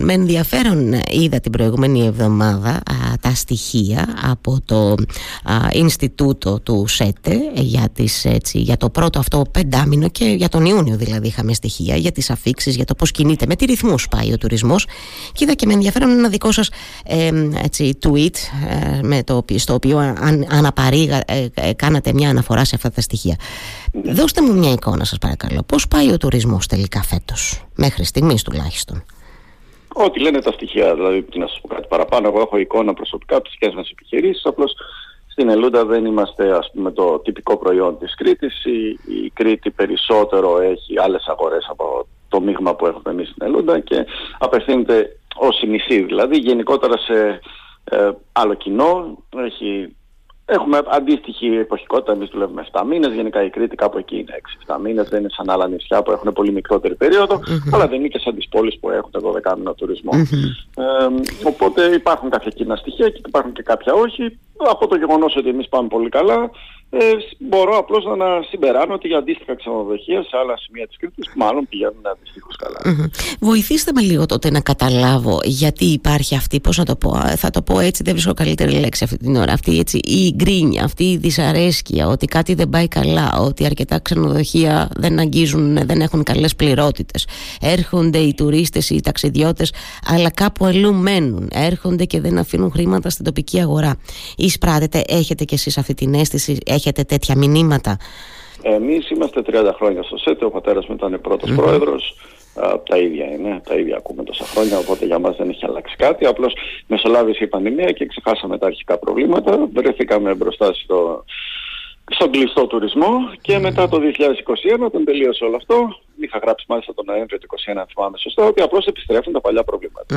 Με ενδιαφέρον είδα την προηγούμενη εβδομάδα τα στοιχεία από το Ινστιτούτο του ΣΕΤΕ για, τις, έτσι, για το πρώτο αυτό πεντάμινο και για τον Ιούνιο δηλαδή είχαμε στοιχεία για τις αφήξεις, για το πώς κινείται, με τι ρυθμούς πάει ο τουρισμός και είδα και με ενδιαφέρον ένα δικό σας ε, έτσι, tweet ε, με το, στο οποίο αν, αναπαρήγα ε, ε, κάνατε μια αναφορά σε αυτά τα στοιχεία. Δώστε μου μια εικόνα σας παρακαλώ. Πώς πάει ο τουρισμός τελικά φέτος, μέχρι στιγμής τουλάχιστον; Ό,τι λένε τα στοιχεία, δηλαδή τι να σας πω κάτι παραπάνω. Εγώ έχω εικόνα προσωπικά από τις δικέ μας επιχειρήσεις. Απλώς στην Ελούντα δεν είμαστε ας πούμε, το τυπικό προϊόν της Κρήτης. Η, η Κρήτη περισσότερο έχει άλλες αγορές από το μείγμα που έχουμε εμείς στην Ελούντα και απευθύνεται ως νησί δηλαδή γενικότερα σε ε, άλλο κοινό. Έχει Έχουμε αντίστοιχη εποχικότητα. Εμείς δουλεύουμε 7 μήνες. Γενικά η Κρήτη κάπου εκεί είναι 6-7 μήνες. Δεν είναι σαν άλλα νησιά που έχουν πολύ μικρότερη περίοδο, αλλά δεν είναι και σαν τις πόλεις που έχουν 12 μήνα τουρισμό. Ε, οπότε υπάρχουν κάποια κοινά στοιχεία και υπάρχουν και κάποια όχι. Από το γεγονός ότι εμείς πάμε πολύ καλά, ε, μπορώ απλώς να συμπεράνω ότι για αντίστοιχα ξενοδοχεία σε άλλα σημεία της Κρήτης μάλλον πηγαίνουν αντιστοιχώς Βοηθήστε με λίγο τότε να καταλάβω γιατί υπάρχει αυτή, πώς να το πω, θα το πω έτσι, δεν βρίσκω καλύτερη λέξη αυτή την ώρα. Αυτή έτσι, η γκρίνια, αυτή η δυσαρέσκεια, ότι κάτι δεν πάει καλά, ότι αρκετά ξενοδοχεία δεν αγγίζουν, δεν έχουν καλές πληρότητες. Έρχονται οι τουρίστες, οι ταξιδιώτες, αλλά κάπου αλλού μένουν. Έρχονται και δεν αφήνουν χρήματα στην τοπική αγορά. Εισπράτετε, έχετε κι εσείς αυτή την αίσθηση, έχετε τέτοια μηνύματα; Εμείς είμαστε 30 χρόνια στο ΣΕΤ, ο πατέρας μου ήταν πρώτος mm-hmm. πρόεδρος. τα ίδια είναι, τα ίδια ακούμε τόσα χρόνια, οπότε για μας δεν έχει αλλάξει κάτι. Απλώς μεσολάβησε η πανδημία και ξεχάσαμε τα αρχικά προβλήματα. Βρεθήκαμε μπροστά στο, στον κλειστό τουρισμό και μετά το 2021 όταν τελείωσε όλο αυτό είχα γράψει μάλιστα τον Νοέμβριο του 2021 αν θυμάμαι σωστά ότι απλώς επιστρέφουν τα παλιά προβλήματα.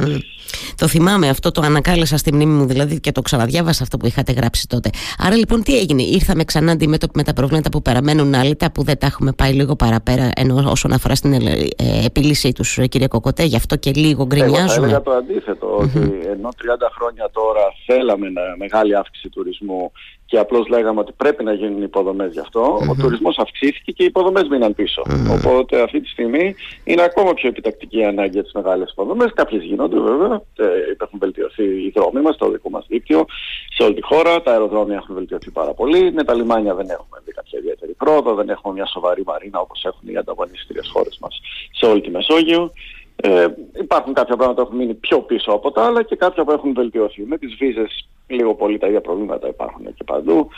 Το θυμάμαι αυτό, το ανακάλεσα στη μνήμη μου δηλαδή και το ξαναδιάβασα αυτό που είχατε γράψει τότε. Άρα λοιπόν τι έγινε, ήρθαμε ξανά αντιμέτωποι με τα προβλήματα που παραμένουν άλυτα που δεν τα έχουμε πάει λίγο παραπέρα ενώ όσον αφορά στην ε, επίλυσή τους κύριε Κοκοτέ, γι' αυτό και λίγο γκρινιάζουμε. Εγώ θα έλεγα το αντίθετο, ότι ενώ 30 χρόνια τώρα θέλαμε μεγάλη αύξηση τουρισμού και απλώς λέγαμε ότι πρέπει να γίνουν υποδομές γι' αυτο ο τουρισμός αυξήθηκε και οι υποδομές μείναν Οπότε αυτή τη στιγμή είναι ακόμα πιο επιτακτική ανάγκη για τις μεγάλες υποδομές. Κάποιες γίνονται βέβαια, ε, έχουν βελτιωθεί οι δρόμοι μας, το δικό μας δίκτυο σε όλη τη χώρα, τα αεροδρόμια έχουν βελτιωθεί πάρα πολύ, με τα λιμάνια δεν έχουμε δει κάποια ιδιαίτερη πρόοδο, δεν έχουμε μια σοβαρή μαρίνα όπως έχουν οι ανταγωνιστικές χώρες μας σε όλη τη Μεσόγειο. Ε, υπάρχουν κάποια πράγματα που έχουν μείνει πιο πίσω από τα άλλα και κάποια που έχουν βελτιωθεί. Με τις βίζες λίγο πολύ τα ίδια προβλήματα υπάρχουν και παντού.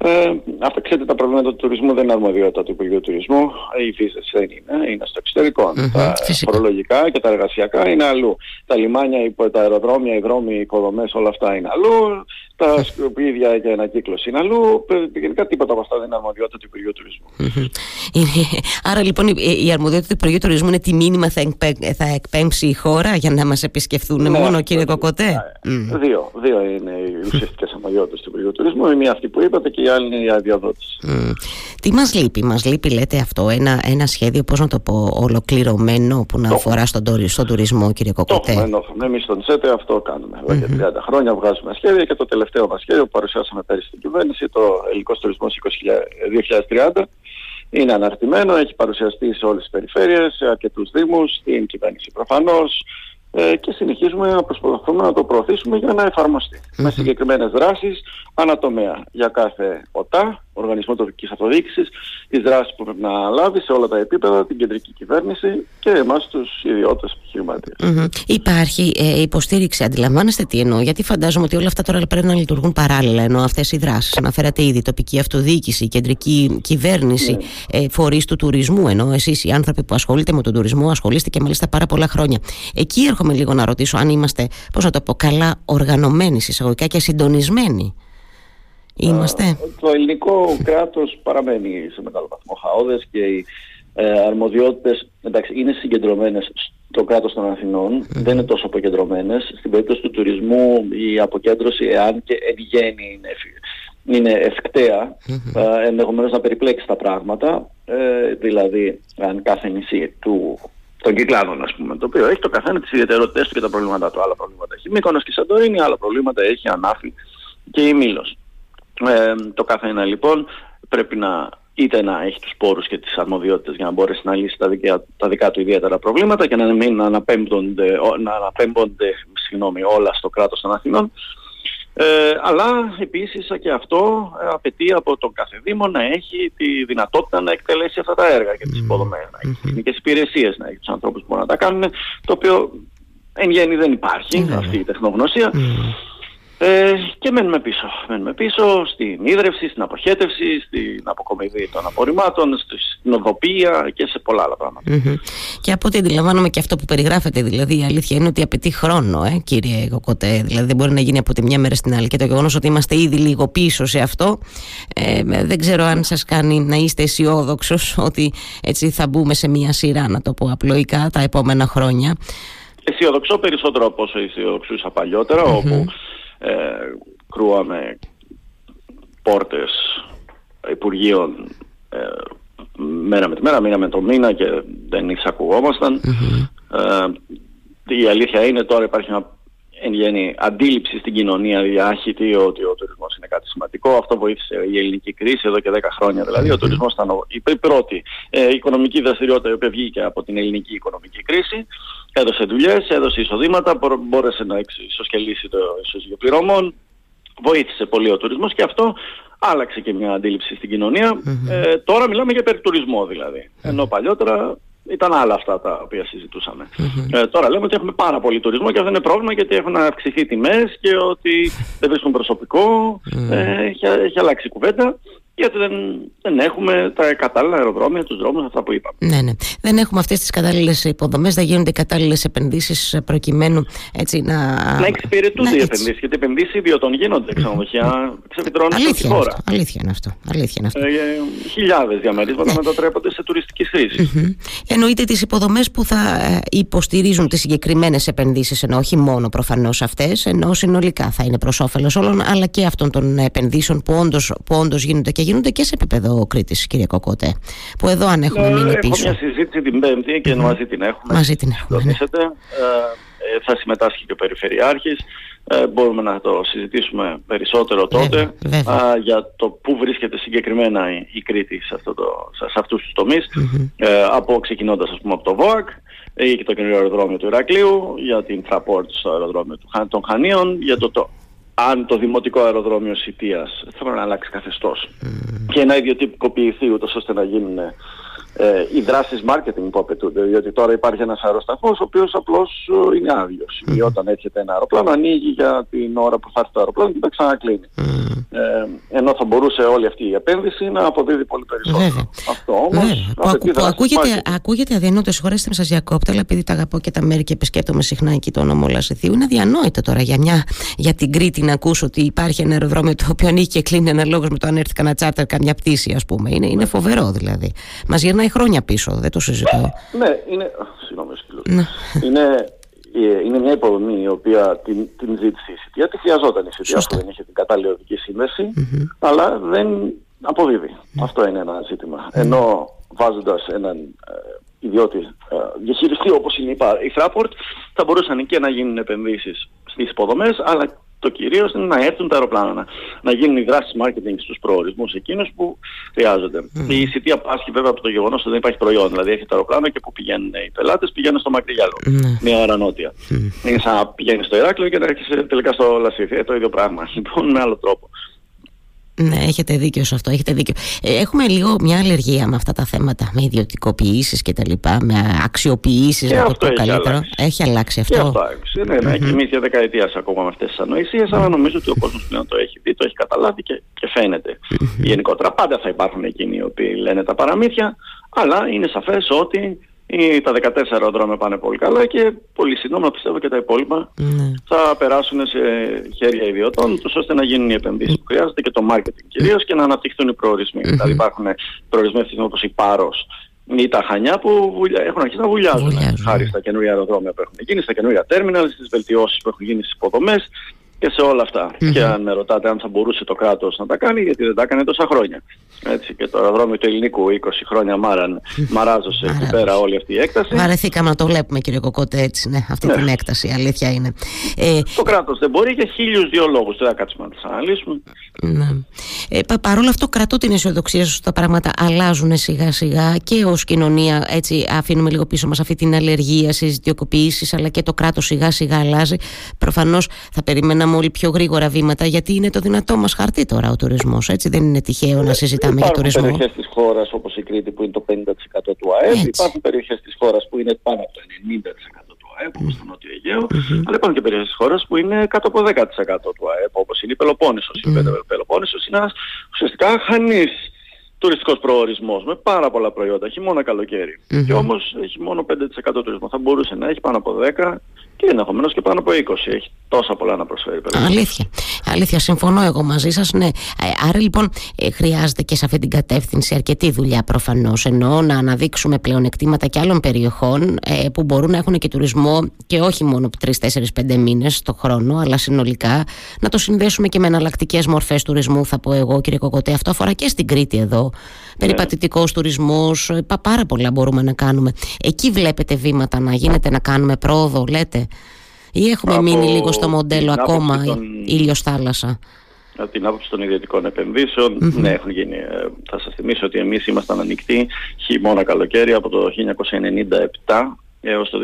Ε, αυτά ξέρετε τα προβλήματα του τουρισμού δεν είναι αρμοδιότητα του Υπουργείου Τουρισμού. Οι βίζες δεν είναι, είναι στο εξωτερικο τα φορολογικά και τα εργασιακά είναι αλλού. Τα λιμάνια, τα αεροδρόμια, οι δρόμοι, οι υποδομές, όλα αυτά είναι αλλού τα σκουπίδια και ανακύκλωση είναι αλλού. Γενικά τίποτα από αυτά δεν είναι αρμοδιότητα του Υπουργείου Τουρισμού. Άρα λοιπόν η αρμοδιότητα του Υπουργείου Τουρισμού είναι τι μήνυμα θα, θα εκπέμψει η χώρα για να μας επισκεφθούν ναι, μόνο, κύριε Κοκοτέ; Δύο, δύο είναι οι ουσιαστικές αρμοδιότητες του Υπουργείου Τουρισμού. Η μία αυτή που είπατε και η άλλη είναι η αδειοδότηση. Τι μας λείπει, μας λείπει, λέτε αυτό, ένα, ένα σχέδιο, πώς να το πω, ολοκληρωμένο που να αφορά στον, στον τουρισμό, κύριε Κοκοτέ; Το Εμείς στον ΣΕΤΕ αυτό κάνουμε. Εδώ για 30 χρόνια βγάζουμε σχέδια και το τελευταίο τελευταίο μας σχέδιο που παρουσιάσαμε πέρυσι στην κυβέρνηση, το Ελληνικός Τουρισμός 2030, είναι αναρτημένο, έχει παρουσιαστεί σε όλες τις περιφέρειες, σε αρκετούς δήμους, στην κυβέρνηση προφανώς, ε, και συνεχίζουμε να προσπαθούμε να το προωθήσουμε για να εφαρμοστεί με συγκεκριμένες δράσεις ανατομέα για κάθε ΟΤΑ, Οργανισμό Τοπική Αυτοδιοίκηση, τις δράσεις που πρέπει να λάβει σε όλα τα επίπεδα, την κεντρική κυβέρνηση και εμάς τους ιδιώτες επιχειρηματίες. Mm-hmm. Υπάρχει ε, υποστήριξη, αντιλαμβάνεστε τι εννοώ, γιατί φαντάζομαι ότι όλα αυτά τώρα πρέπει να λειτουργούν παράλληλα. Ενώ αυτές οι δράσεις, αναφέρατε ήδη, τοπική αυτοδιοίκηση, η κεντρική κυβέρνηση, ναι. ε, φορείς του τουρισμού, ενώ εσείς οι άνθρωποι που ασχολείστε με τον τουρισμό ασχολείστε και μάλιστα πάρα πολλά χρόνια. Εκεί έρχομαι λίγο να ρωτήσω αν είμαστε, πώς να το πω, καλά οργανωμένοι συσσαγωγικά και συντονισμένοι. Είμαστε. το ελληνικό κράτος παραμένει σε μεγάλο βαθμό χαόδες και οι ε, αρμοδιότητες εντάξει, είναι συγκεντρωμένες στο κράτος των αθηνων δεν είναι τόσο αποκεντρωμένες. Στην περίπτωση του τουρισμού η αποκέντρωση, εάν και εν γέννη είναι, είναι ευκταία, ε, ενδεχομένως να περιπλέξει τα πράγματα. Ε, δηλαδή, αν κάθε νησί του των κυκλάδων, ας πούμε, το οποίο έχει το καθένα τις ιδιαιτερότητες του και τα προβλήματα του. Άλλα προβλήματα έχει Μύκονος και Σαντορίνη, άλλα προβλήματα έχει Ανάφη και η Μήλος. Ε, το καθένα λοιπόν πρέπει να είτε να έχει τους πόρους και τις αρμοδιότητες για να μπορέσει να λύσει τα, δικά, τα δικά του ιδιαίτερα προβλήματα και να μην αναπέμπονται, να αναπέμπονται συγγνώμη, όλα στο κράτος των Αθηνών. Ε, αλλά επίσης και αυτό ε, απαιτεί από τον κάθε Δήμο να έχει τη δυνατότητα να εκτελέσει αυτά τα έργα και τις υποδομές, να έχει τεχνικές υπηρεσίες, να έχει τους ανθρώπους που μπορούν να τα κάνουν, το οποίο εν γέννη δεν υπάρχει αυτή η τεχνογνωσία. Ε, και μένουμε πίσω. Μένουμε πίσω στην ίδρυυση, στην αποχέτευση, στην αποκομιδή των απορριμμάτων, στην οδοπία και σε πολλά άλλα Και από ό,τι αντιλαμβάνομαι και αυτό που περιγράφεται, δηλαδή η αλήθεια είναι ότι απαιτεί χρόνο, ε, κύριε Κοκοτέ. Δηλαδή δεν μπορεί να γίνει από τη μια μέρα στην άλλη. Και το γεγονός ότι είμαστε ήδη λίγο πίσω σε αυτό, ε, δεν ξέρω αν σας κάνει να είστε αισιόδοξος ότι έτσι θα μπούμε σε μια σειρά, να το πω απλοϊκά, τα επόμενα χρόνια. Αισιοδοξώ περισσότερο από όσο αισιοδοξούσα όπου ε, κρούαμε πόρτες Υπουργείων ε, μέρα με τη μέρα, μήνα με το μήνα και δεν εισακουγόμασταν. Ε, η αλήθεια είναι τώρα υπάρχει μια εν γέννη αντίληψη στην κοινωνία διάχυτη ότι ο τουρισμός είναι κάτι σημαντικό. Αυτό βοήθησε η ελληνική κρίση εδώ και 10 χρόνια. Δηλαδή ο τουρισμός ήταν η πρώτη ε, οικονομική δραστηριότητα η οποία βγήκε από την ελληνική οικονομική κρίση. Έδωσε δουλειές, έδωσε εισοδήματα, μπόρεσε να ισοσκελίσει το ισοζύγιο πληρωμών. Βοήθησε πολύ ο τουρισμός και αυτό άλλαξε και μια αντίληψη στην κοινωνια Ε, τώρα μιλάμε για περιτουρισμό δηλαδή. Ενώ παλιότερα ήταν άλλα αυτά τα οποία Ε, τώρα λέμε ότι έχουμε πάρα πολύ τουρισμό και αυτό είναι πρόβλημα γιατί έχουν αυξηθεί τιμές και ότι δεν βρίσκουν προσωπικό. Ε, έχει, έχει αλλάξει η κουβέντα γιατί δεν, δεν έχουμε τα κατάλληλα αεροδρόμια, τους δρόμους, αυτά που είπαμε. Ναι, ναι. Δεν έχουμε αυτές τις κατάλληλες υποδομές, δεν γίνονται κατάλληλες επενδύσεις προκειμένου έτσι να. Να εξυπηρετούνται οι επενδύσεις. Γιατί επενδύσεις ιδιωτών γίνονται ξενοδοχεία, ξεφυτρώνουν στη χώρα. Αλήθεια είναι αυτό. Αλήθεια είναι αυτό. Ε, Χιλιάδες διαμερίσματα ναι. μετατρέπονται σε τουριστικής χρήσης. Mm-hmm. Εννοείται τις υποδομές που θα ε, υποστηρίζουν τις συγκεκριμένες επενδύσεις, ενώ όχι μόνο προφανώς αυτές, ενώ συνολικά θα είναι προς όφελος όλων, αλλά και αυτών των επενδύσεων που όντως γίνονται και γίνονται και σε επίπεδο Κρήτης, κύριε Κοκότε. Που εδώ αν έχουμε μείνει πίσω. Έχω μια συζήτηση την Πέμπτη και μαζί την έχουμε. Μαζί την έχουμε. Ναι. Ε, ε, θα συμμετάσχει και ο Περιφερειάρχης. Ε, μπορούμε να το συζητήσουμε περισσότερο τότε για το πού βρίσκεται συγκεκριμένα η, η Κρήτη σε, αυτό το, σε, αυτούς τους τομεις ε, από ξεκινώντας ας πούμε από το ΒΟΑΚ ή και το καινούριο αεροδρόμιο του Ηρακλείου για την Fraport στο αεροδρόμιο του, των Χανίων για το, το αν το δημοτικό αεροδρόμιο Σιτίας θα πρέπει να αλλάξει καθεστώς. Και να ιδιωτικοποιηθεί ούτως ώστε να γίνουν ε, οι δράσεις marketing που απαιτούνται. Διότι τώρα υπάρχει ένας αεροσταθμός ο οποίος απλώς ε, είναι άδειος. Ή όταν έρχεται ένα αεροπλάνο ανοίγει για την ώρα που θα έρθει το αεροπλάνο και θα ξανακλίνει. Ε, ενώ θα μπορούσε όλη αυτή η επένδυση να αποδίδει πολύ περισσότερο. Αυτό όμως... Που, που ακούγεται, ακούγεται αδιανόητος, συγχωρέστε με σας διακόπτω, αλλά επειδή τα αγαπώ και τα μέρη και επισκέπτομαι συχνά εκεί το όνομα Λασιθίου, είναι αδιανόητο τώρα για, μια, για την Κρήτη να ακούσω ότι υπάρχει ένα αεροδρόμιο το οποίο ανοίγει και κλείνει ένα λόγος με το αν έρθει κανένα τσάρτερ, καμιά πτήση, ας πούμε. Είναι, είναι φοβερό δηλαδή. Μας γυρνάει χρόνια πίσω, δεν το συζητώ. Ναι, είναι. Συγγνώμη, ναι. είναι, ε, είναι μια υποδομή η οποία την, την ζήτησε η ΣΥΤΙΑ, τη χρειαζόταν η ΣΥΤΙΑ που δεν είχε την κατάλληλη οδική αλλά δεν αποδίδει. Αυτό είναι ένα ζήτημα. Ενώ βάζοντας έναν ε, ιδιώτη ε, διαχειριστή όπως είναι η, η Fraport, θα μπορούσαν και να γίνουν επενδύσεις στις υποδομές, αλλά το κυρίως είναι να έρθουν τα αεροπλάνα, να, να γίνουν οι δράσεις marketing στους προορισμούς εκείνους που χρειάζονται. Mm. Η εισιτία πάσχει βέβαια από το γεγονός ότι δεν υπάρχει προϊόν. Δηλαδή έχει το αεροπλάνο και που πηγαίνουν οι πελάτες πηγαίνουν στο Μακρυγιάλο. Mm. Μια ώρα νότια. Mm. Είναι σαν να πηγαίνεις στο Ηράκλειο και να έρχεσαι τελικά στο Λασίθι. Ε, το ίδιο πράγμα. Λοιπόν, με άλλο τρόπο. Ναι, έχετε δίκιο σε αυτό. Έχετε δίκιο. Ε, έχουμε λίγο μια αλλεργία με αυτά τα θέματα, με ιδιωτικοποιήσεις και τα λοιπά, με αξιοποιήσεις, να το πω καλύτερο. Αλλάξει. Έχει αλλάξει αυτό. Και αυτό Ναι, ναι, έχει μείνει για δεκαετία ακόμα με αυτές τις ανοησίες, αλλά νομίζω ότι ο κόσμος πλέον το έχει δει, το έχει καταλάβει και, και φαίνεται. Γενικότερα πάντα θα υπάρχουν εκείνοι οι οποίοι λένε τα παραμύθια, αλλά είναι σαφές ότι τα 14 αεροδρόμια πάνε πολύ καλά και πολύ σύντομα πιστεύω και τα υπόλοιπα ναι. θα περάσουν σε χέρια ιδιωτών τους ώστε να γίνουν οι επενδύσεις που χρειάζεται και το marketing κυρίως και να αναπτυχθούν οι προορισμοί. Δηλαδή υπάρχουν προορισμοί όπως η Πάρος ή τα Χανιά που βουλια... έχουν αρχίσει να βουλιάζουν, χάρη στα καινούργια αεροδρόμια που έχουν γίνει, στα καινούργια τέρμιναλ, στις βελτιώσεις που έχουν γίνει στις υποδομές και σε όλα Και αν με ρωτάτε αν θα μπορούσε το κράτος να τα κάνει, γιατί δεν τα έκανε τόσα χρόνια. Έτσι, και το αεροδρόμιο του ελληνικού 20 χρόνια μάραν, μαράζωσε εκεί πέρα όλη αυτή η έκταση. Βαρεθήκαμε να το βλέπουμε κύριε Κοκότε έτσι, ναι, αυτή ναι. την έκταση, αλήθεια είναι. Ε, το κράτος δεν μπορεί για χίλιους δύο λόγους, δεν θα κάτσουμε να τις αναλύσουμε. Ναι. Ε, Παρ' όλο αυτό κρατώ την αισιοδοξία σου τα πράγματα αλλάζουν σιγά σιγά και ως κοινωνία έτσι αφήνουμε λίγο πίσω μας αυτή την αλλεργία στις ιδιωτικοποιήσεις αλλά και το κράτος σιγά σιγά αλλάζει. Προφανώς θα περιμέναμε όλοι πιο γρήγορα βήματα γιατί είναι το δυνατό μας χαρτί τώρα ο τουρισμός έτσι δεν είναι τυχαίο να συζητάμε για τουρισμό. Υπάρχουν περιοχές της χώρας όπως η Κρήτη που είναι το 50% του ΑΕΠ, έτσι. υπάρχουν περιοχές της χώρας που είναι πάνω από το 90% του ΑΕΠ όπως το Νότιο Αιγαίο, mm-hmm. αλλά υπάρχουν και περιοχές της χώρας που είναι κάτω από 10% του ΑΕΠ όπως είναι η Πελοπόννησος. Mm-hmm. Η Πελοπόννησος είναι ένας ουσιαστικά χανής τουριστικός προορισμός με πάρα πολλά προϊόντα, έχει μόνο καλοκαίρι. Mm-hmm. Και όμως έχει μόνο 5% τουρισμό. Θα μπορούσε να έχει πάνω από 10 και ενδεχομένως και πάνω από 20. Έχει τόσα πολλά να προσφέρει. Αλήθεια. Αλήθεια, συμφωνώ εγώ μαζί σας. Ναι. Ε, άρα λοιπόν ε, χρειάζεται και σε αυτή την κατεύθυνση αρκετή δουλειά προφανώς. Ενώ να αναδείξουμε πλεονεκτήματα και άλλων περιοχών ε, που μπορούν να έχουν και τουρισμό και όχι μόνο 3-4-5 μήνες το χρόνο, αλλά συνολικά να το συνδέσουμε και με εναλλακτικές μορφές τουρισμού, θα πω εγώ, κύριε Κοκοτέ. Αυτό αφορά και στην Κρήτη εδώ. Ναι. Περιπατητικός τουρισμός, πάρα πολλά μπορούμε να κάνουμε. Εκεί βλέπετε βήματα να γίνεται να κάνουμε πρόοδο, λέτε; Ή έχουμε από μείνει λίγο στο μοντέλο ακόμα των... ήλιος θάλασσα; Από την άποψη των ιδιωτικών ναι έχουν γίνει. Ε, θα σας θυμίσω ότι εμείς ήμασταν ανοιχτοί χειμώνα καλοκαίρι από το 1997 έως το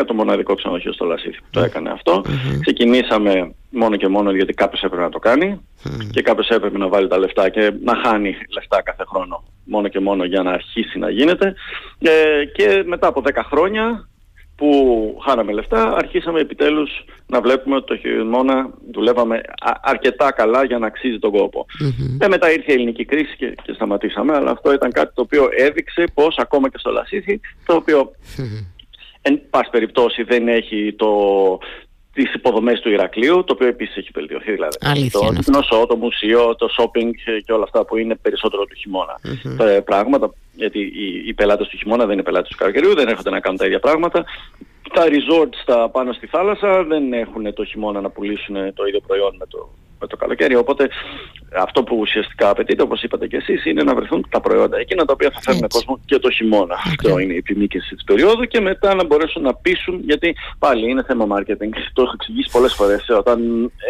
2010 το μοναδικό ξενοδοχείο στο Λασίθι που το έκανε αυτό. Ξεκινήσαμε μόνο και μόνο γιατί κάποιος έπρεπε να το κάνει και κάποιος έπρεπε να βάλει τα λεφτά και να χάνει λεφτά κάθε χρόνο μόνο και μόνο για να αρχίσει να γίνεται. Ε, και μετά από 10 χρόνια που χάναμε λεφτά, αρχίσαμε επιτέλους να βλέπουμε ότι το χειμώνα δουλεύαμε αρκετά καλά για να αξίζει τον κόπο. Mm-hmm. μετά ήρθε η ελληνική κρίση και, και σταματήσαμε, αλλά αυτό ήταν κάτι το οποίο έδειξε πως ακόμα και στο Λασίθι, το οποίο εν πάση περιπτώσει δεν έχει το, τις υποδομές του Ηρακλείου, το οποίο επίσης έχει βελτιωθεί. Δηλαδή. το νοσό, το μουσείο, το shopping και όλα αυτά που είναι περισσότερο του χειμώνα. Mm-hmm. πράγματα, γιατί οι, οι πελάτες του χειμώνα δεν είναι πελάτες του καλοκαιριού, δεν έρχονται να κάνουν τα ίδια πράγματα. Τα resorts στα πάνω στη θάλασσα δεν έχουν το χειμώνα να πουλήσουν το ίδιο προϊόν με το, με το καλοκαίρι. Οπότε αυτό που ουσιαστικά απαιτείται, όπως είπατε και εσείς, είναι να βρεθούν τα προϊόντα εκείνα τα οποία θα φέρουν κόσμο και το χειμώνα. Okay. Αυτό είναι η επιμήκυνση της περίοδου και μετά να μπορέσουν να πείσουν, γιατί πάλι είναι θέμα marketing. Το έχω εξηγήσει πολλές φορές. Όταν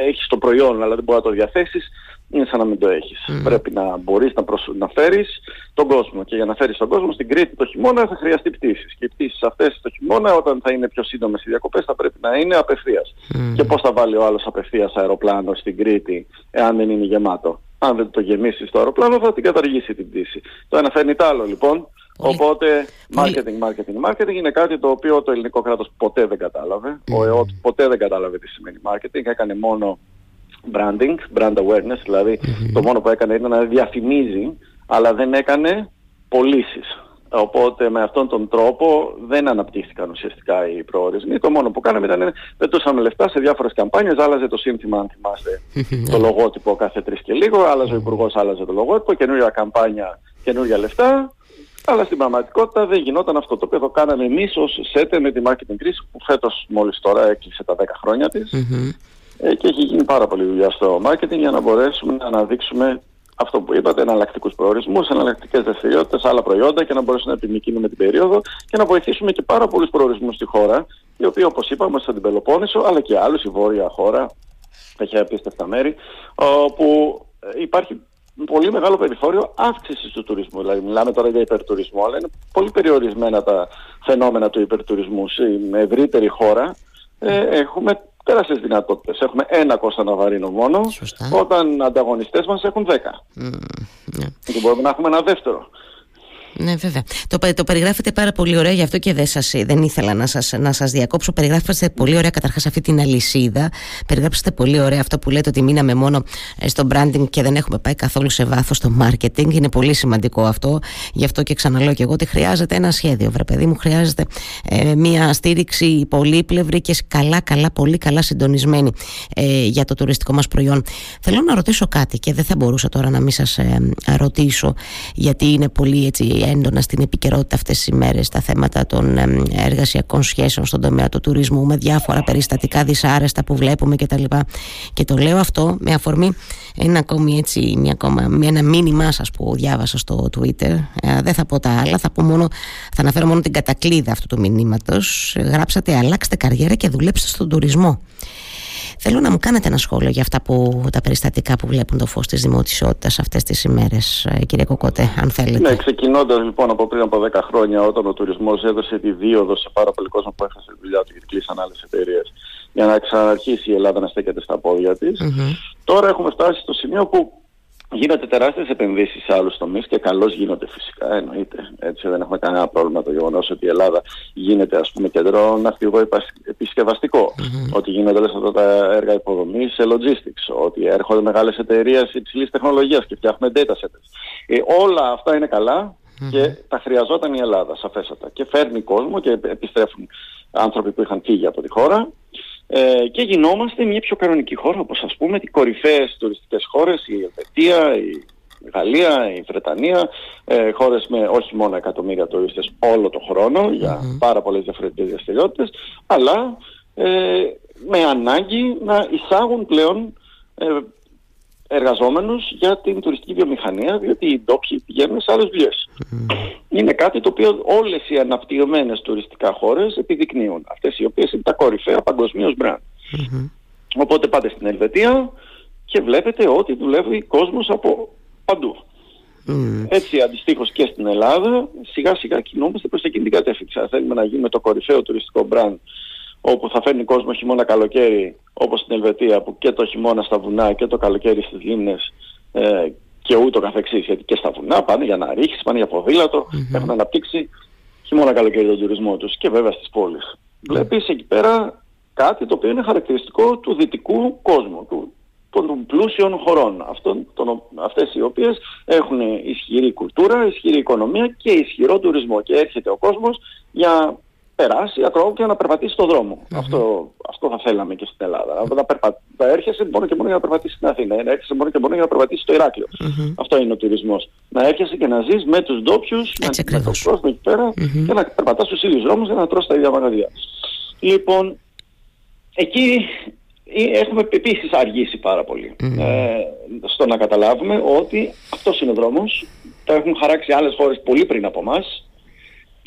έχεις το προϊόν αλλά δεν μπορείς να το διαθέσεις, είναι σαν να μην το έχεις. Πρέπει να μπορείς να, προσ... να φέρεις τον κόσμο. Και για να φέρεις τον κόσμο στην Κρήτη το χειμώνα θα χρειαστεί πτήσεις. Και οι πτήσεις αυτές το χειμώνα όταν θα είναι πιο σύντομες οι διακοπές θα πρέπει να είναι απευθείας. Και πώς θα βάλει ο άλλος απευθείας αεροπλάνο στην Κρήτη εάν δεν είναι γεμάτο. Αν δεν το γεμίσεις το αεροπλάνο θα την καταργήσει την πτήση. Το ένα φέρνει το άλλο λοιπόν. Οπότε, marketing, marketing, marketing είναι κάτι το οποίο το ελληνικό κράτος ποτέ δεν κατάλαβε. Ο ΕΟΤ ποτέ δεν κατάλαβε τι σημαίνει marketing. Έκανε μόνο branding, brand awareness, δηλαδη το μόνο που έκανε ήταν να διαφημίζει, αλλά δεν έκανε πωλήσεις. Οπότε με αυτόν τον τρόπο δεν αναπτύχθηκαν ουσιαστικά οι προορισμοί. Το μόνο που κάναμε ήταν πετούσαμε λεφτά σε διάφορες καμπάνιες, άλλαζε το σύνθημα αν θυμάστε το λογότυπο κάθε τρεις και λίγο, άλλαζε ο Υπουργός, άλλαζε το λογότυπο, καινούρια καμπάνια, καινούρια λεφτά. Αλλά στην πραγματικότητα δεν γινόταν αυτό το οποίο το κάναμε εμείς ως ΣΕΤΕ με τη marketing κρίση που φέτος μόλις τώρα έκλεισε τα 10 χρόνια της. Ε, και έχει γίνει πάρα πολύ δουλειά στο marketing για να μπορέσουμε να αναδείξουμε αυτό που είπατε, εναλλακτικούς προορισμούς, εναλλακτικές δραστηριότητες, άλλα προϊόντα και να μπορέσουμε να επιμηκύνουμε την περίοδο και να βοηθήσουμε και πάρα πολλούς προορισμούς στη χώρα, οι οποίοι όπως είπαμε στον την Πελοπόννησο, αλλά και άλλους, η βόρεια χώρα, έχει απίστευτα μέρη, όπου υπάρχει πολύ μεγάλο περιθώριο αύξησης του τουρισμού. Δηλαδή, μιλάμε τώρα για υπερτουρισμό, αλλά είναι πολύ περιορισμένα τα φαινόμενα του υπερτουρισμού. Σε ευρύτερη χώρα ε, έχουμε τεράστιες δυνατότητες. Έχουμε ένα Κώστα Ναβαρίνο μόνο, Σωστά. όταν ανταγωνιστές μας έχουν δέκα. Mm, yeah. Και μπορούμε να έχουμε ένα δεύτερο. Ναι, βέβαια. Το, το περιγράφετε πάρα πολύ ωραία, γι' αυτό και δεν, σας, δεν ήθελα να σας, να σας διακόψω. Περιγράφετε πολύ ωραία καταρχάς αυτή την αλυσίδα. Περιγράψατε πολύ ωραία αυτό που λέτε ότι μείναμε μόνο ε, στο branding και δεν έχουμε πάει καθόλου σε βάθος στο marketing. Είναι πολύ σημαντικό αυτό. Γι' αυτό και ξαναλέω και εγώ ότι χρειάζεται ένα σχέδιο, βρε παιδί μου. Χρειάζεται ε, μια στήριξη πολύπλευρη και καλά, καλά, πολύ καλά συντονισμένη ε, για το τουριστικό μας προϊόν. Θέλω να ρωτήσω κάτι και δεν θα μπορούσα τώρα να μην σας ε, ρωτήσω γιατί είναι πολύ έτσι έντονα στην επικαιρότητα αυτές τις ημέρες τα θέματα των εργασιακών σχέσεων στον τομέα του τουρισμού με διάφορα περιστατικά δυσάρεστα που βλέπουμε κτλ. Και, και το λέω αυτό με αφορμή ένα ακόμη έτσι, μια ακόμα, ένα μήνυμά σας που διάβασα στο Twitter. Ε, δεν θα πω τα άλλα, θα, πω μόνο, θα αναφέρω μόνο την κατακλείδα αυτού του μηνύματος. Γράψατε αλλάξτε καριέρα και δουλέψτε στον τουρισμό. Θέλω να μου κάνετε ένα σχόλιο για αυτά που, τα περιστατικά που βλέπουν το φως της δημοτισότητας αυτές τις ημέρες, ε, κύριε Κοκότε, αν θέλετε. Ναι, ξεκινώντας λοιπόν από πριν από 10 χρόνια όταν ο τουρισμός έδωσε τη δίωδο σε πάρα πολύ κόσμο που έχασε τη δουλειά του γιατί κλείσαν άλλες εταιρείες για να ξαναρχίσει η Ελλάδα να στέκεται στα πόδια της. Τώρα έχουμε φτάσει στο σημείο που Γίνονται τεράστιες επενδύσεις σε άλλους τομείς και καλώς γίνονται φυσικά, εννοείται. Έτσι δεν έχουμε κανένα πρόβλημα το γεγονός ότι η Ελλάδα γίνεται ας πούμε κέντρο ναυτικό επισκευαστικό, mm-hmm. ότι γίνονται όλες αυτά τα έργα υποδομής σε logistics, ότι έρχονται μεγάλες εταιρείες υψηλής τεχνολογίας και φτιάχνουν data centers. Ε, όλα αυτά είναι καλά και τα χρειαζόταν η Ελλάδα σαφέστατα και φέρνει κόσμο και επιστρέφουν άνθρωποι που είχαν φύγει από τη χώρα ε, και γινόμαστε μια πιο κανονική χώρα όπως ας πούμε οι κορυφαίες τουριστικές χώρες, η Ελβετία, η Γαλλία, η Βρετανία, ε, χώρες με όχι μόνο εκατομμύρια τουρίστες όλο το χρόνο για πάρα πολλές διαφορετικές δραστηριότητες, αλλά ε, με ανάγκη να εισάγουν πλέον ε, εργαζόμενους για την τουριστική βιομηχανία, διότι οι ντόπιοι πηγαίνουν σε άλλες δουλειές. Είναι κάτι το οποίο όλες οι αναπτυγμένες τουριστικά χώρες επιδεικνύουν. Αυτές οι οποίες είναι τα κορυφαία παγκοσμίως μπραντ. Οπότε πάτε στην Ελβετία και βλέπετε ότι δουλεύει κόσμος από παντού. Έτσι αντιστοίχως και στην Ελλάδα σιγά σιγά κινούμαστε προς εκείνη την κατεύθυνση. Αν θέλουμε να γίνουμε το κορυφαίο τουριστικό μπραντ όπου θα φέρνει κόσμο χειμώνα καλοκαίρι όπως στην Ελβετία που και το χειμώνα στα βουνά και το καλοκαίρι στις λίμνες ε, και ούτω καθεξής γιατί και στα βουνά πάνε για να ρίξεις, πάνε για ποδήλατο mm-hmm. έχουν αναπτύξει χειμώνα καλοκαίρι τον τουρισμό τους και βέβαια στις πόλεις. Mm-hmm. Βλέπεις εκεί πέρα κάτι το οποίο είναι χαρακτηριστικό του δυτικού κόσμου, του, των πλούσιων χωρών, αυτών, των, αυτές οι οποίες έχουν ισχυρή κουλτούρα, ισχυρή οικονομία και ισχυρό τουρισμό και έρχεται ο κόσμος για περάσει ακόμα και να περπατήσει στον δρομο Αυτό, αυτό θα θέλαμε και στην Ελλάδα. Να, περπα... να έρχεσαι μόνο και μόνο για να περπατήσεις στην Αθήνα, να έρχεσαι μόνο και μόνο για να περπατήσεις στο ηρακλειο Αυτό είναι ο τουρισμός. Να έρχεσαι και να ζεις με τους ντόπιους, με, με τον κόσμο εκεί πέρα και να περπατάς στους ίδιους δρόμους και να τρώσει τα ίδια μαγαζιά. Λοιπόν, εκεί ε, έχουμε επίση αργήσει πάρα πολύ. Ε, στο να καταλάβουμε ότι αυτός είναι ο δρόμος. Τα έχουν χαράξει άλλες χώρες πολύ πριν από εμά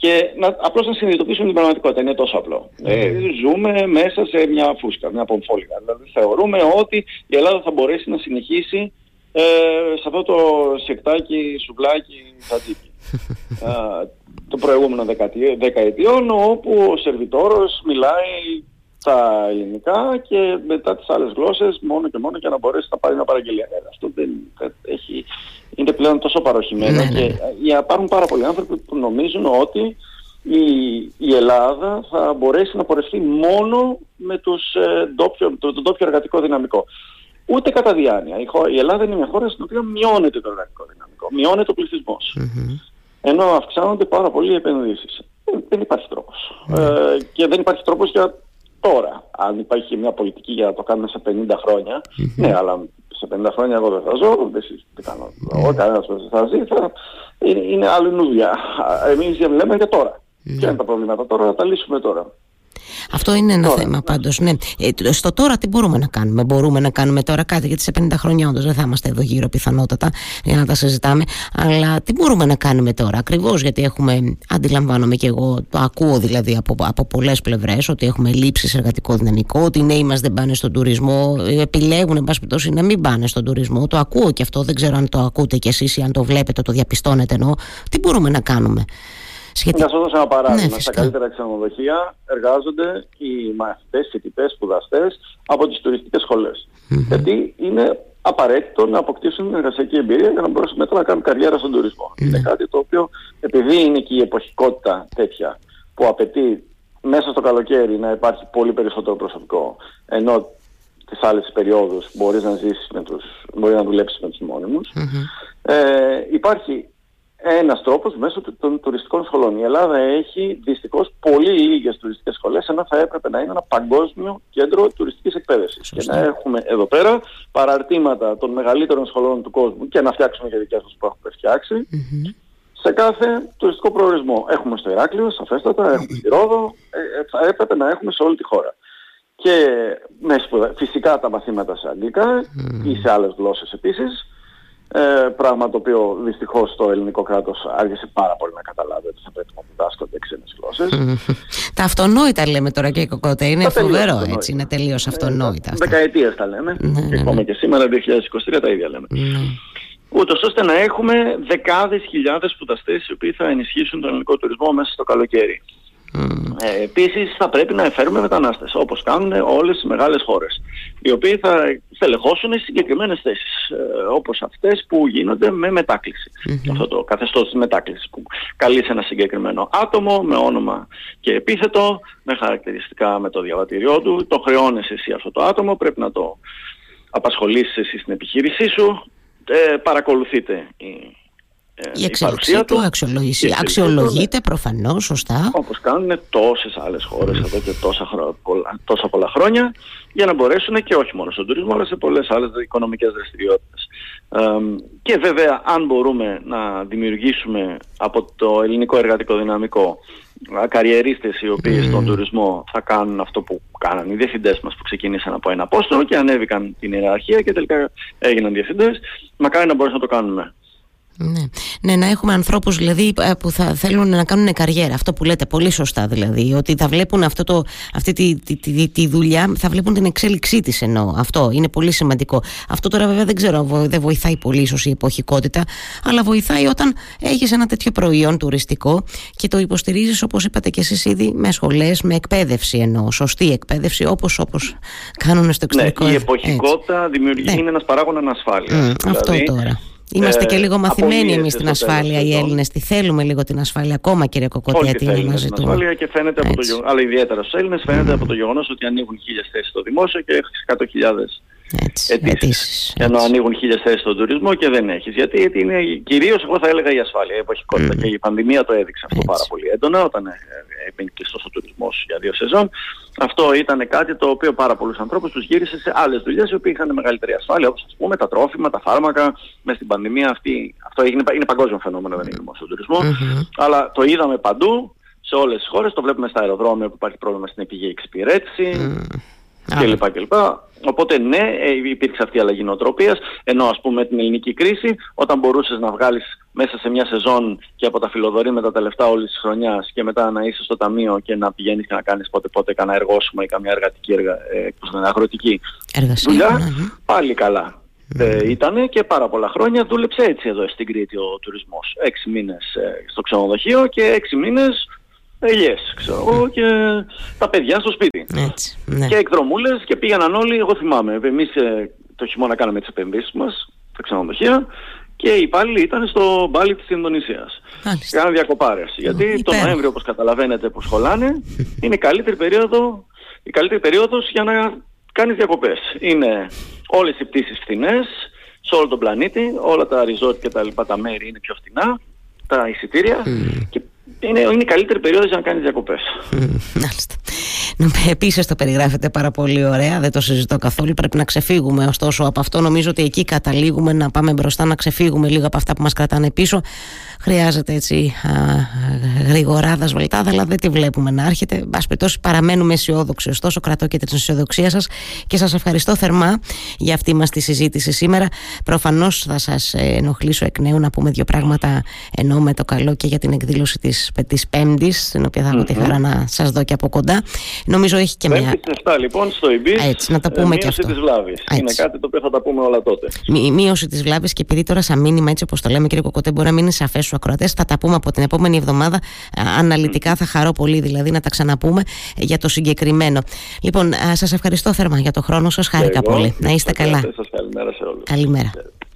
και να, απλώς να συνειδητοποιήσουμε την πραγματικότητα. Είναι τόσο απλό. Ε, ζούμε μέσα σε μια φούσκα, μια πομφόλιγα. Δηλαδή θεωρούμε ότι η Ελλάδα θα μπορέσει να συνεχίσει ε, σε αυτό το σεκτάκι, σουβλάκι, τσατζίκι. ε, το προηγούμενο δεκαετιών όπου ο σερβιτόρος μιλάει τα ελληνικά και μετά τις άλλες γλώσσες μόνο και μόνο για να μπορέσει να πάρει μια παραγγελία. Ε, αυτό δεν έχει, είναι πλέον τόσο παροχημένο ναι, ναι, και ναι. υπάρχουν πάρα πολλοί άνθρωποι που νομίζουν ότι η, η Ελλάδα θα μπορέσει να πορευτεί μόνο με τους, ε, ντόπιο, το, το ντόπιο εργατικό δυναμικό. Ούτε κατά διάνοια. Η, η Ελλάδα είναι μια χώρα στην οποία μειώνεται το εργατικό δυναμικό, μειώνεται ο πληθυσμός. Mm-hmm. Ενώ αυξάνονται πάρα πολλοί οι επενδύσεις. Δεν, δεν υπάρχει τρόπος. Ε, και δεν υπάρχει τρόπος για τώρα. Αν υπάρχει μια πολιτική για να το κάνουμε σε 50 χρόνια, ναι, αλλά σε 50 χρόνια εγώ δεν θα ζω, δεν κάνω. Εγώ κανένας δεν θα ζει, θα... είναι, είναι άλλη δουλειά. Εμείς λέμε για τώρα. Ποια είναι τα προβλήματα τώρα, θα τα λύσουμε τώρα. Αυτό είναι ένα τώρα, θέμα πάντως. Ναι. Ε, στο τώρα τι μπορούμε να κάνουμε; Μπορούμε να κάνουμε τώρα κάτι, γιατί σε 50 χρόνια όντως δεν θα είμαστε εδώ γύρω πιθανότατα για να τα συζητάμε. Αλλά τι μπορούμε να κάνουμε τώρα; Ακριβώς γιατί έχουμε, αντιλαμβάνομαι και εγώ, το ακούω δηλαδή από, από πολλές πλευρές, ότι έχουμε λήψεις σε εργατικό δυναμικό, ότι οι νέοι μας δεν πάνε στον τουρισμό, επιλέγουν, εν πάση περιπτώσει, να μην πάνε στον τουρισμό. Το ακούω και αυτό, δεν ξέρω αν το ακούτε κι εσείς ή αν το βλέπετε, το διαπιστώνετε εννοώ. Τι μπορούμε να κάνουμε; Σχετικά... Να σας δώσω ένα παράδειγμα. Ναι, Στα καλύτερα ξενοδοχεία εργάζονται οι μαθητές, φοιτητέ, σπουδαστές από τις τουριστικές Γιατί είναι απαραίτητο να αποκτήσουν εργασιακή εμπειρία για να μπορέσουν μετά να κάνουν καριέρα στον τουρισμό. Είναι κάτι το οποίο, επειδή είναι και η εποχικότητα τέτοια που απαιτεί μέσα στο καλοκαίρι να υπάρχει πολύ περισσότερο προσωπικό, ενώ τις άλλες περιόδους μπορείς να ζήσεις με τους, μπορεί να δουλέψεις με τους μόνιμους. Ε, υπάρχει ένας τρόπος μέσω των τουριστικών σχολών. Η Ελλάδα έχει δυστυχώς πολύ λίγες τουριστικές σχολές, ενώ θα έπρεπε να είναι ένα παγκόσμιο κέντρο τουριστικής εκπαίδευσης. Και να έχουμε εδώ πέρα παραρτήματα των μεγαλύτερων σχολών του κόσμου και να φτιάξουμε και δικές μας που έχουμε σε κάθε τουριστικό προορισμό. Έχουμε στο Ηράκλειο, σαφέστατα, έχουμε στη Ρόδο, ε, ε, θα έπρεπε να έχουμε σε όλη τη χώρα. Και με σπουδα... φυσικά τα μαθήματα σε αγγλικά ή σε άλλες γλώσσες επίσης, ε, πράγμα το οποίο δυστυχώς το ελληνικό κράτος άρχισε πάρα πολύ να καταλάβει ότι θα πρέπει να διδάσκονται ξένες γλώσσες. τα αυτονόητα λέμε τώρα και κοκότε. Είναι φοβερό έτσι. Είναι τελείως ε, αυτονόητα. Ε, Δεκαετίες τα λέμε. Ναι, και ναι, ακόμα ναι. και σήμερα, 2023, τα ίδια λέμε. Ναι. Ούτως ώστε να έχουμε δεκάδες χιλιάδες σπουδαστές οι οποίοι θα ενισχύσουν τον ελληνικό τουρισμό μέσα στο καλοκαίρι. Ε, Επίσης, θα πρέπει να εφέρουμε μετανάστες, όπως κάνουν όλες οι μεγάλες χώρες, οι οποίοι θα στελεχώσουν συγκεκριμένες θέσεις, ε, όπως αυτές που γίνονται με μετακληση Αυτό το καθεστώς της μετάκλησης που καλεί ένα συγκεκριμένο άτομο με όνομα και επίθετο, με χαρακτηριστικά με το διαβατήριό του, το χρεώνει εσύ αυτό το άτομο, πρέπει να το απασχολήσεις εσύ στην επιχείρησή σου. Ε, παρακολουθείτε ε, η εξέλιξή του, αξιολογήσει, αξιολογείται προφανώς, σωστά. Όπως κάνουν τόσες άλλες χώρες εδώ και τόσα, πολλά, τόσα πολλά χρόνια για να μπορέσουν και όχι μόνο στον τουρισμό αλλά σε πολλές άλλες οικονομικές δραστηριότητες. και βέβαια αν μπορούμε να δημιουργήσουμε από το ελληνικό εργατικό δυναμικό καριερίστες οι οποίοι στον τουρισμό θα κάνουν αυτό που κάνανε οι διευθυντές μας που ξεκίνησαν από ένα πόστο και ανέβηκαν την ιεραρχία και τελικά έγιναν διευθυντές, μακάρι να μπορέσουν να το κάνουμε. Ναι. ναι, να έχουμε ανθρώπους δηλαδή ε, που θα θέλουν να κάνουν καριέρα. Αυτό που λέτε πολύ σωστά δηλαδή. Ότι θα βλέπουν αυτό το, αυτή τη, τη, τη, τη δουλειά, θα βλέπουν την εξέλιξή της εννοώ. Αυτό είναι πολύ σημαντικό. Αυτό τώρα βέβαια δεν ξέρω, δεν βοηθάει πολύ ίσως η εποχικότητα, αλλά βοηθάει όταν έχεις ένα τέτοιο προϊόν τουριστικό και το υποστηρίζεις όπως είπατε και εσείς ήδη με σχολές, με εκπαίδευση εννοώ. Σωστή εκπαίδευση όπως όπως κάνουν στο ναι, εξωτερικό. Ναι, η εποχικότητα δημιουργεί, ναι. είναι ένας παράγοντας ανασφάλεια. Mm, δηλαδή, αυτό τώρα. Είμαστε ε, και λίγο μαθημένοι εμείς στην ασφάλεια οι Έλληνες. τι θέλουμε λίγο την ασφάλεια ακόμα, και Κοκοτία. Τι είναι μαζί του. Ασφάλεια και φαίνεται από το, αλλά ιδιαίτερα στους Έλληνες φαίνεται από το γεγονός ότι ανοίγουν χίλιες θέσεις στο δημόσιο και 100.000 έτσι, Ενώ ανοίγουν χίλιες θέσεις στον τουρισμό και δεν έχεις. Γιατί, γιατί είναι κυρίως, εγώ θα έλεγα, η ασφάλεια, η εποχικότητα. Mm. Και η πανδημία το έδειξε αυτό έτσι. πάρα πολύ έντονα, όταν ε, ε, έγινε κλειστός ο τουρισμός για δύο σεζόν. Αυτό ήταν κάτι το οποίο πάρα πολλούς ανθρώπους τους γύρισε σε άλλες δουλειές, οι οποίοι είχαν μεγαλύτερη ασφάλεια, όπως ας πούμε τα τρόφιμα, τα φάρμακα. Μες στην πανδημία αυτή, αυτό έγινε, είναι παγκόσμιο φαινόμενο, δεν είναι μόνο στον τουρισμό. Mm-hmm. Αλλά το είδαμε παντού, σε όλες τις χώρες. Το βλέπουμε στα αεροδρόμια που υπάρχει πρόβλημα στην επίγεια εξυπηρέτηση. Mm. Κλπ κλπ. Οπότε ναι, ε, υπήρξε αυτή η αλλαγή νοοτροπίας, ενώ ας πούμε την ελληνική κρίση, όταν μπορούσες να βγάλεις μέσα σε μια σεζόν και από τα φιλοδορήματα τα λεφτά όλης της χρονιάς και μετά να είσαι στο ταμείο και να πηγαίνεις και να κάνεις πότε πότε κανένα εργόσιμο ή καμιά εργατική, εργα, ε, αγροτική Εργασία, δουλειά, ναι, ναι. πάλι καλά. Ε, ήτανε και πάρα πολλά χρόνια δούλεψε έτσι εδώ στην Κρήτη ο τουρισμός. Έξι μήνες ε, στο ξενοδοχείο και έξι μήνες ελιές, ξέρω εγώ, και τα παιδιά στο σπίτι. Έτσι, ναι. Και εκδρομούλες και πήγαιναν όλοι, εγώ θυμάμαι, εμείς ε, το χειμώνα κάναμε τις επενδύσεις μας στα ξενοδοχεία και οι υπάλληλοι ήταν στο μπάλι της Ινδονησίας. Κάναν διακοπάρες. Γιατί το Νοέμβριο, όπως καταλαβαίνετε, που σχολάνε, είναι η καλύτερη περίοδο, η καλύτερη περίοδος για να κάνεις διακοπές. Είναι όλες οι πτήσεις φθηνές, σε όλο τον πλανήτη, όλα τα resort και τα λοιπά τα μέρη είναι πιο φθηνά, τα εισιτήρια και είναι, είναι η καλύτερη περίοδος για να κάνεις διακοπές. Μάλιστα. Επίσης το περιγράφετε πάρα πολύ ωραία, δεν το συζητώ καθόλου. Πρέπει να ξεφύγουμε ωστόσο από αυτό. Νομίζω ότι εκεί καταλήγουμε να πάμε μπροστά, να ξεφύγουμε λίγο από αυτά που μας κρατάνε πίσω. Χρειάζεται έτσι γρηγοράδα σβελτάδα, αλλά δεν τη βλέπουμε να έρχεται. Μπας περιπτώσει, παραμένουμε αισιόδοξοι. Ωστόσο, κρατώ και την αισιοδοξία σας και σας ευχαριστώ θερμά για αυτή μας τη συζήτηση σήμερα. Προφανώς θα σας ενοχλήσω εκ νέου να πούμε δύο πράγματα ενώ με το καλό και για την εκδήλωση της Πέμπτης, την οποία θα έχω τη χαρά να σας δω και από κοντά. Νομίζω έχει και μια. 7 λοιπόν στο ΕΜΠΙΣ. Έτσι, να τα πούμε και αυτό. Της βλάβης. Είναι κάτι το οποίο θα τα πούμε όλα τότε. Η μείωση της βλάβης και επειδή τώρα σαν μήνυμα έτσι όπως το λέμε κύριε Κοκοτέ μπορεί να μην είναι σαφές στους ακροατές, θα τα πούμε από την επόμενη εβδομάδα. Αναλυτικά θα χαρώ πολύ δηλαδή να τα ξαναπούμε για το συγκεκριμένο. Λοιπόν, σας ευχαριστώ θερμά για το χρόνο σας. Χάρηκα πολύ. Να είστε καλά. Σας καλημέρα σε όλους. Καλημέρα.